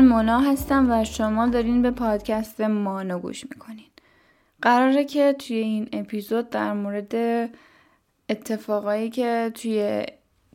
من مونا هستم و شما دارین به پادکست مانا گوش می‌کنین. قراره که توی این اپیزود در مورد اتفاقایی که توی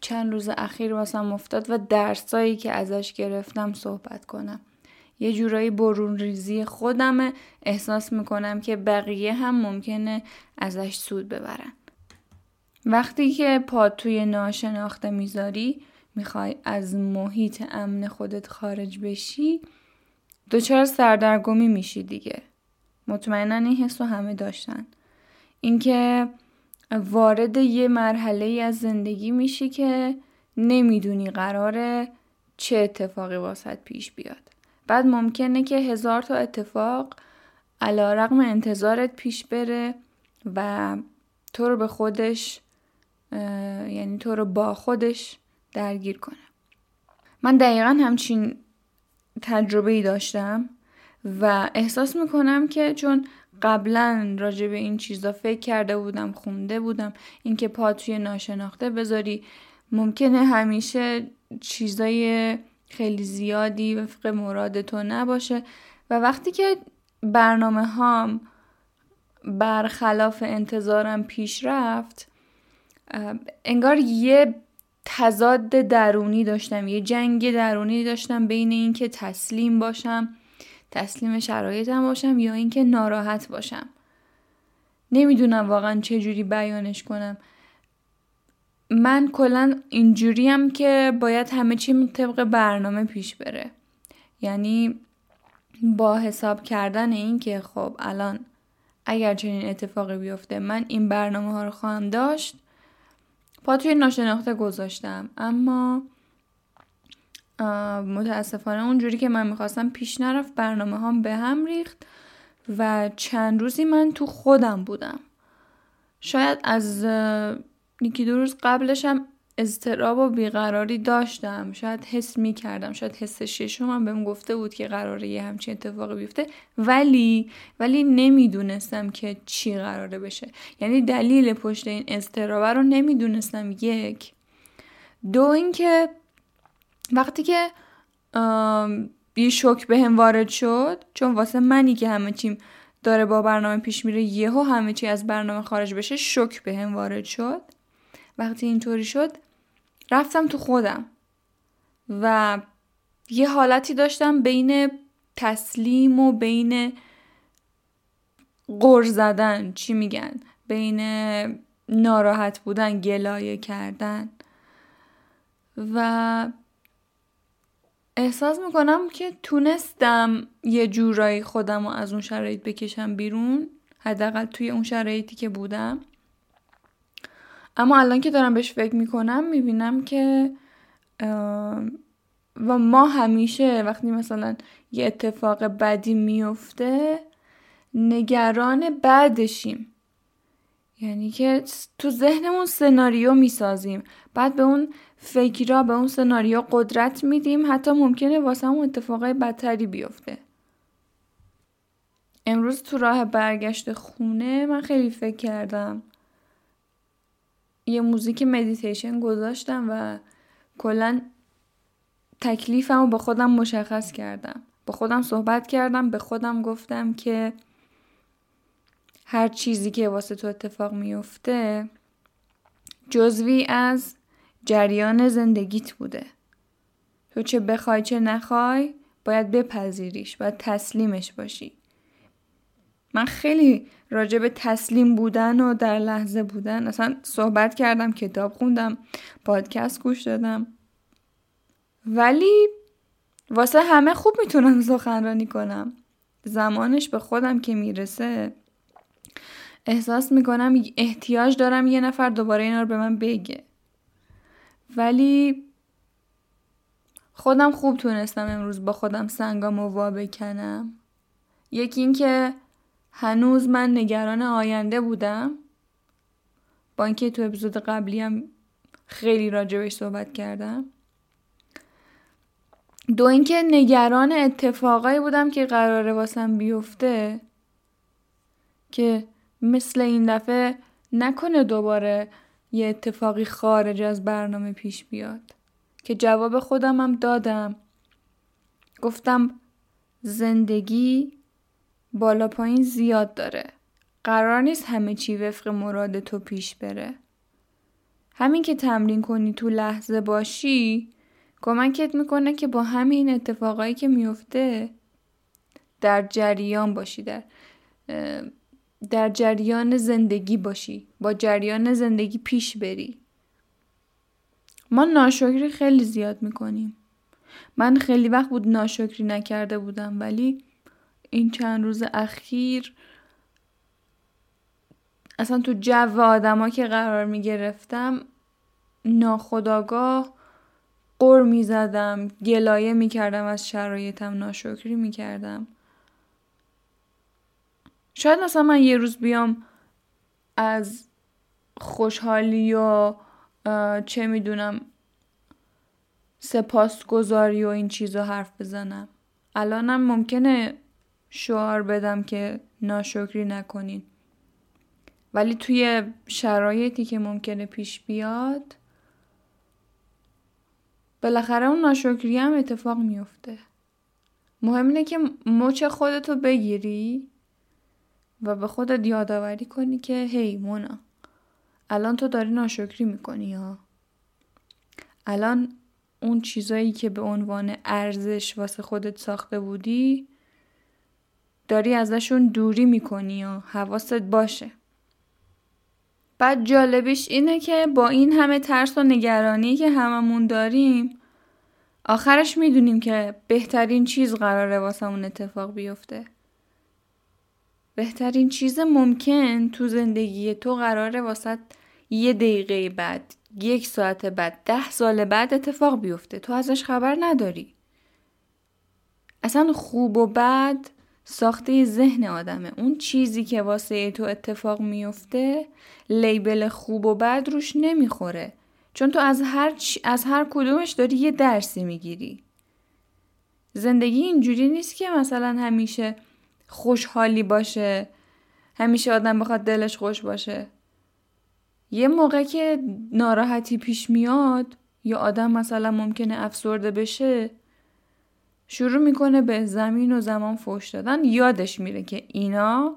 چند روز اخیر واسم افتاد و درسایی که ازش گرفتم صحبت کنم. یه جورایی برون ریزی خودمه. احساس می‌کنم که بقیه هم ممکنه ازش سود ببرن. وقتی که پا توی ناشناخته می‌ذاری می‌خوای از محیط امن خودت خارج بشی دچار سردرگمی میشی دیگه. مطمئنا این حس رو همه داشتن. اینکه وارد یه مرحله ای از زندگی میشی که نمی‌دونی قراره چه اتفاقی واسط پیش بیاد. بعد ممکنه که هزار تا اتفاق علا رقم انتظارت پیش بره و تو رو به خودش یعنی تو رو با خودش درگیر کنه من دقیقا همچین تجربه ای داشتم و احساس می‌کنم که چون قبلا راجع به این چیزا فکر کرده بودم خونده بودم اینکه پا توی ناشناخته بذاری ممکنه همیشه چیزای خیلی زیادی وفق مراد تو نباشه و وقتی که برنامه هام برخلاف انتظارم پیش رفت انگار یه تضاد درونی داشتم یه جنگ درونی داشتم بین اینکه تسلیم باشم تسلیم شرایطم باشم یا اینکه ناراحت باشم. نمی‌دونم واقعا چه جوری بیانش کنم. من کلا اینجوریم که باید همه چی طبق برنامه پیش بره. یعنی با حساب کردن این که خب الان اگر چنین اتفاقی بیفته من این برنامه ها رو خواهم داشت پا توی ناشناخته گذاشتم. اما متاسفانه اونجوری که من می‌خواستم پیش نرفت برنامه هم به هم ریخت و چند روزی من تو خودم بودم. شاید از یکی دو روز قبلشم اضطراب و بیقراری داشتم. شاید حس می کردم شاید حس ششم هم بهم گفته بود که قراره یه همچین اتفاقی بیفته. ولی ولی نمی‌دونستم که چی قراره بشه. یعنی دلیل پشت این اضطراب رو نمی‌دونستم. یک. دو اینکه وقتی که یه شوک به هم وارد شد چون واسه منی که همه چیم داره با برنامه پیش میره یهو همه چی از برنامه خارج بشه شوک به هم وارد شد. وقتی اینطوری شد رفتم تو خودم. و یه حالتی داشتم بین تسلیم و بین قر زدن. چی میگن؟ بین ناراحت بودن گلایه کردن. و احساس می‌کنم که تونستم یه جورایی خودم رو از اون شرایط بکشم بیرون حداقل توی اون شرایطی که بودم. اما الان که دارم بهش فکر می‌کنم می‌بینم که و ما همیشه وقتی مثلا یه اتفاق بدی میفته نگران بعدشیم. یعنی که تو ذهنمون سناریو می‌سازیم. بعد به اون فکرها به اون سناریو قدرت میدیم حتی ممکنه واسه اون اتفاقای بدتری بیفته. امروز تو راه برگشت خونه من خیلی فکر کردم. یه موزیک مدیتیشن گذاشتم و کلا تکلیفم رو با خودم مشخص کردم. با خودم صحبت کردم به خودم گفتم که هر چیزی که واسه تو اتفاق میفته جزوی از جریان زندگیت بوده. تو چه بخوای چه نخوای باید بپذیریش باید تسلیمش باشی. من خیلی راجع به تسلیم بودن و در لحظه بودن اصلا صحبت کردم کتاب خوندم پادکست گوش دادم. ولی واسه همه خوب می‌تونم سخنرانی کنم. زمانش به خودم که می‌رسه. احساس می‌کنم احتیاج دارم یه نفر دوباره اینا رو به من بگه. ولی خودم خوب تونستم امروز با خودم سنگام و وا بکنم. یکی اینکه هنوز من نگران آینده بودم. با اینکه تو اپیزود قبلی هم خیلی راجبش صحبت کردم. دو اینکه نگران اتفاقایی بودم که قراره واسم بیفته که مثل این دفعه نکنه دوباره یه اتفاقی خارج از برنامه پیش بیاد. که جواب خودم هم دادم. گفتم زندگی بالا پایین زیاد داره. قرار نیست همه چی وفق مراد تو پیش بره. همین که تمرین کنی تو لحظه باشی کمکت می‌کنه که با همین اتفاقایی که میفته در جریان باشی در در جریان زندگی باشی با جریان زندگی پیش بری. ما ناشکری خیلی زیاد می‌کنیم. من خیلی وقت بود ناشکری نکرده بودم ولی این چند روز اخیر اصلا تو جو آدما که قرار می گرفتم ناخداگاه قر می زدم گلایه می کردم از شرایطم ناشکری می کردم. شاید مثلا من یه روز بیام از خوشحالی و چه می‌دونم سپاسگزاری و این چیزا حرف بزنم. الانم ممکنه شعار بدم که ناشکری نکنین. ولی توی شرایطی که ممکنه پیش بیاد بالاخره اون ناشکری هم اتفاق میفته. مهم اینه که مچ خودتو بگیری و به خودت یادآوری کنی که هی مونا الان تو داری ناشکری می‌کنی ها. الان اون چیزایی که به عنوان ارزش واسه خودت ساخته بودی داری ازشون دوری می‌کنی و حواست باشه. بعد جالبیش اینه که با این همه ترس و نگرانی که هممون داریم آخرش می‌دونیم که بهترین چیز قراره واسمون اتفاق بیفته. بهترین چیز ممکن تو زندگی تو قراره واسط یه دقیقه بعد یک ساعت بعد ده سال بعد اتفاق بیفته. تو ازش خبر نداری. اصلا خوب و بد ساخته ذهن آدمه. اون چیزی که واسه تو اتفاق میفته لیبل خوب و بد روش نمی‌خوره. چون تو از هر, از هر کدومش داری یه درسی می‌گیری. زندگی اینجوری نیست که مثلا همیشه خوشحالی باشه همیشه آدم بخواد دلش خوش باشه. یه موقع که ناراحتی پیش میاد یا آدم مثلا ممکنه افسرده بشه شروع می‌کنه به زمین و زمان فوش دادن. یادش میره که اینا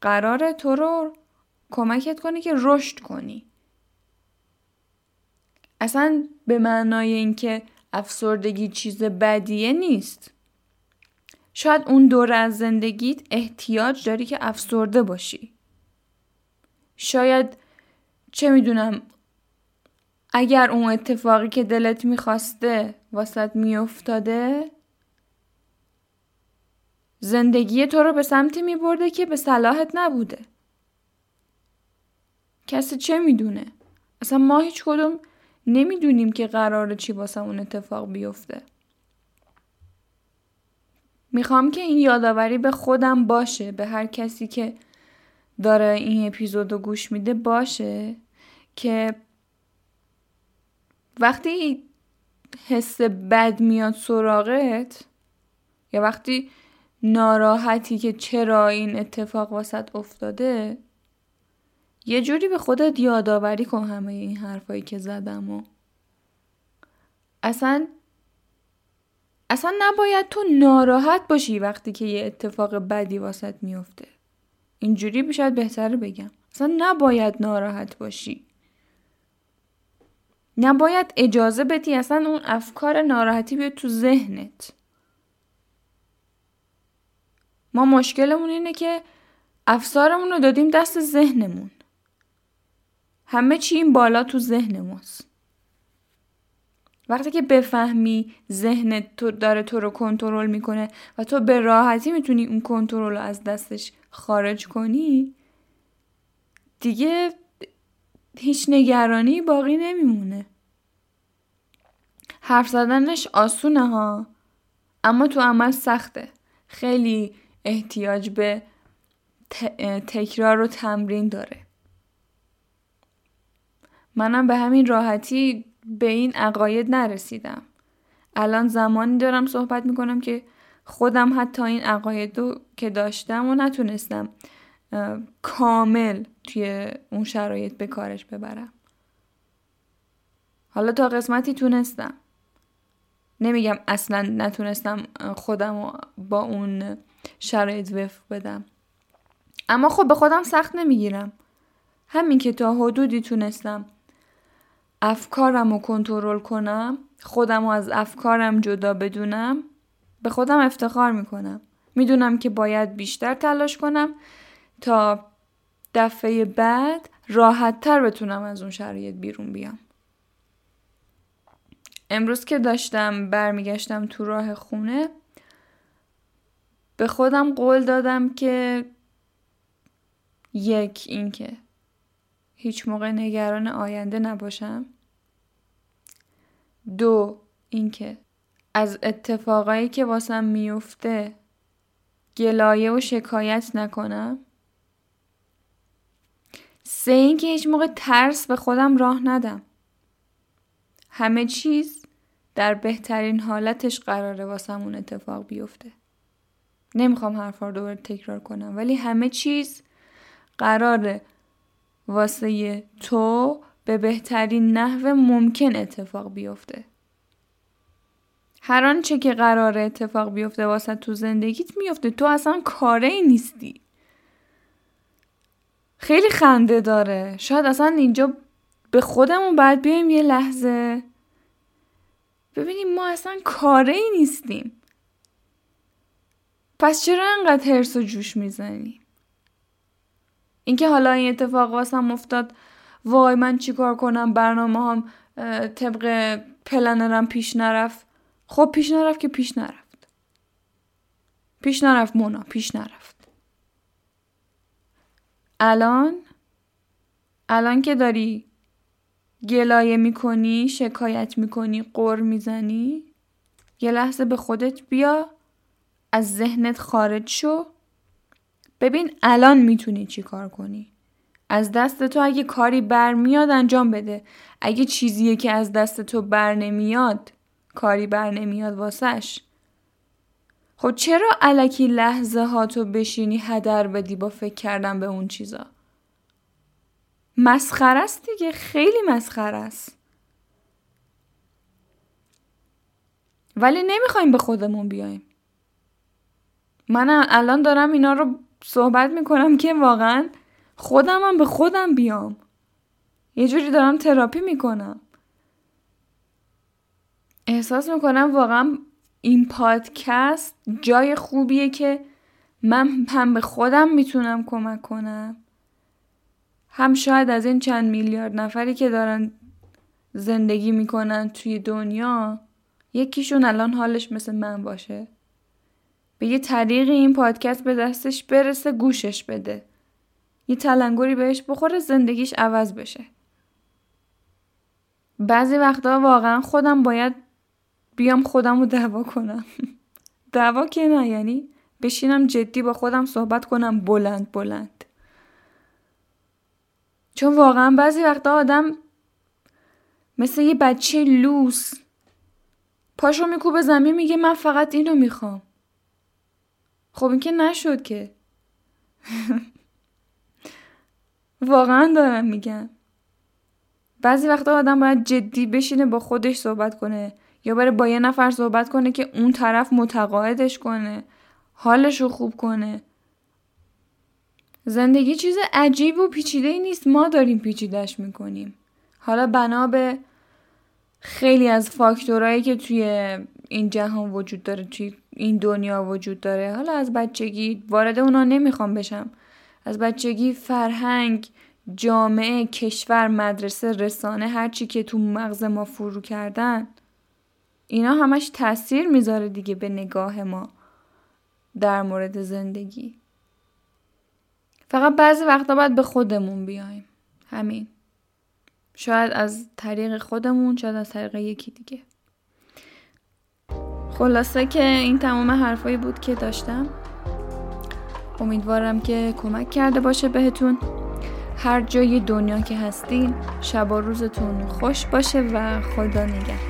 قرار تو رو کمکت کنه که رشد کنی. اصلا به معنای اینکه افسردگی چیز بدیه نیست. شاید اون دور از زندگیت احتیاج داری که افسرده باشی. شاید چه می‌دونم اگر اون اتفاقی که دلت می‌خواسته واسط میافتاده زندگی تو رو به سمتی میبرده که به صلاحت نبوده. کسی چه می‌دونه؟ اصلا ما هیچ کدوم نمی‌دونیم که قراره چی واسه اون اتفاق بیفته. می‌خوام که این یادآوری به خودم باشه به هر کسی که داره این اپیزود رو گوش میده باشه که وقتی حس بد میاد سراغت یا وقتی ناراحتی که چرا این اتفاق واسط افتاده؟ یه جوری به خودت یادآوری کن همه این حرفایی که زدم و. اصلا اصلا نباید تو ناراحت باشی وقتی که یه اتفاق بدی واسط میفته. اینجوری شاید بهتره بگم. اصلا نباید ناراحت باشی. نباید اجازه بدی اصلا اون افکار ناراحتی بیاد تو ذهنت. ما مشکلمون اینه که افسارمون رو دادیم دست ذهنمون. همه چی این بالا تو ذهن ماست. وقتی که بفهمی ذهن تو داره تو رو کنترل می‌کنه و تو به راحتی می‌تونی اون کنترل رو از دستش خارج کنی دیگه هیچ نگرانی باقی نمیمونه. حرف زدنش آسونه ها اما تو عمل سخته. خیلی احتیاج به تکرار و تمرین داره. منم به همین راحتی به این عقاید نرسیدم. الان زمانی دارم صحبت می‌کنم که خودم حتی این عقاید رو که داشتم و نتونستم کامل توی اون شرایط به کارش ببرم. حالا تا قسمتی تونستم. نمیگم اصلا نتونستم خودم با اون شرایط وفق بدم. اما خب به خودم سخت نمی‌گیرم. همین که تا حدودی تونستم افکارم رو کنترل کنم خودم رو از افکارم جدا بدونم به خودم افتخار می‌کنم. می‌دونم که باید بیشتر تلاش کنم تا دفعه بعد راحت تر بتونم از اون شرایط بیرون بیام. امروز که داشتم برمیگشتم تو راه خونه به خودم قول دادم که یک اینکه هیچ موقع نگران آینده نباشم. دو اینکه از اتفاقایی که واسم میفته گلایه و شکایت نکنم. سه اینکه هیچ موقع ترس به خودم راه ندم. همه چیز در بهترین حالتش قراره واسم اون اتفاق بیفته. نمی‌خوام حرفا رو دوباره تکرار کنم ولی همه چیز قراره واسه تو به بهترین نحو ممکن اتفاق بیفته. هر آنچه که قراره اتفاق بیفته واسه تو زندگیت میفته تو اصلا کاره ای نیستی. خیلی خنده داره. شاید اصلا اینجا به خودمون باید بیایم یه لحظه. ببینیم ما اصلا کاره ای نیستیم. پس چرا انقدر هرس و جوش می‌زنیم اینکه حالا این اتفاق واسم افتاد وای من چیکار کنم؟ برنامه هم طبق پلنرم پیش نرفت. خب پیش نرفت که پیش نرفت. پیش نرفت مونا پیش نرفت. الان؟ الان که داری گلایه می‌کنی شکایت می‌کنی قر می‌زنی یه لحظه به خودت بیا. از ذهنت خارج شو. ببین الان می‌تونی چی کار کنی. از دست تو اگه کاری برمیاد انجام بده. اگه چیزیه که از دست تو بر نمیاد کاری بر نمیاد واسش. خب چرا علکی لحظه ها تو بشینی هدر بدی با فکر کردن به اون چیزا؟ مسخره است دیگه خیلی مسخره است. ولی نمی‌خوایم به خودمون بیایم. من الان دارم اینا رو صحبت می‌کنم که واقعا خودم هم به خودم بیام. یه جوری دارم تراپی می‌کنم. احساس می‌کنم واقعا این پادکست جای خوبیه که من هم به خودم می‌تونم کمک کنم. هم شاید از این چند میلیارد نفری که دارن زندگی می‌کنن توی دنیا یکیشون الان حالش مثل من باشه. به یه طریقی این پادکست به دستش برسه گوشش بده. یه تلنگری بهش بخوره زندگیش عوض بشه. بعضی وقتا واقعا خودم باید بیام خودم رو دعوا کنم. دعوا که نه یعنی بشینم جدی با خودم صحبت کنم بلند بلند. چون واقعا بعضی وقتا آدم مثل یه بچه لوس پاشو میکوبه زمین میگه من فقط اینو می‌خوام. خب این که نشد که. واقعا دارم میگم. بعضی وقتا آدم باید جدی بشینه با خودش صحبت کنه یا بره با یه نفر صحبت کنه که اون طرف متقاعدش کنه حالش رو خوب کنه. زندگی چیز عجیب و پیچیده ای نیست. ما داریم پیچیدش می‌کنیم. حالا بنا به خیلی از فاکتورهایی که توی این جهان وجود داره توی این دنیا وجود داره. حالا از بچگی وارد اونا نمی‌خوام بشم. از بچگی فرهنگ جامعه کشور مدرسه رسانه هرچی که تو مغز ما فرو کردن اینا همش تاثیر می‌ذاره دیگه به نگاه ما در مورد زندگی. فقط بعضی وقتا باید به خودمون بیایم. همین. شاید از طریق خودمون شاید از طریق یکی دیگه. خلاصه که این تمام حرفایی بود که داشتم. امیدوارم که کمک کرده باشه بهتون. هر جای دنیا که هستین شب و روزتون خوش باشه و خدا نگهدار.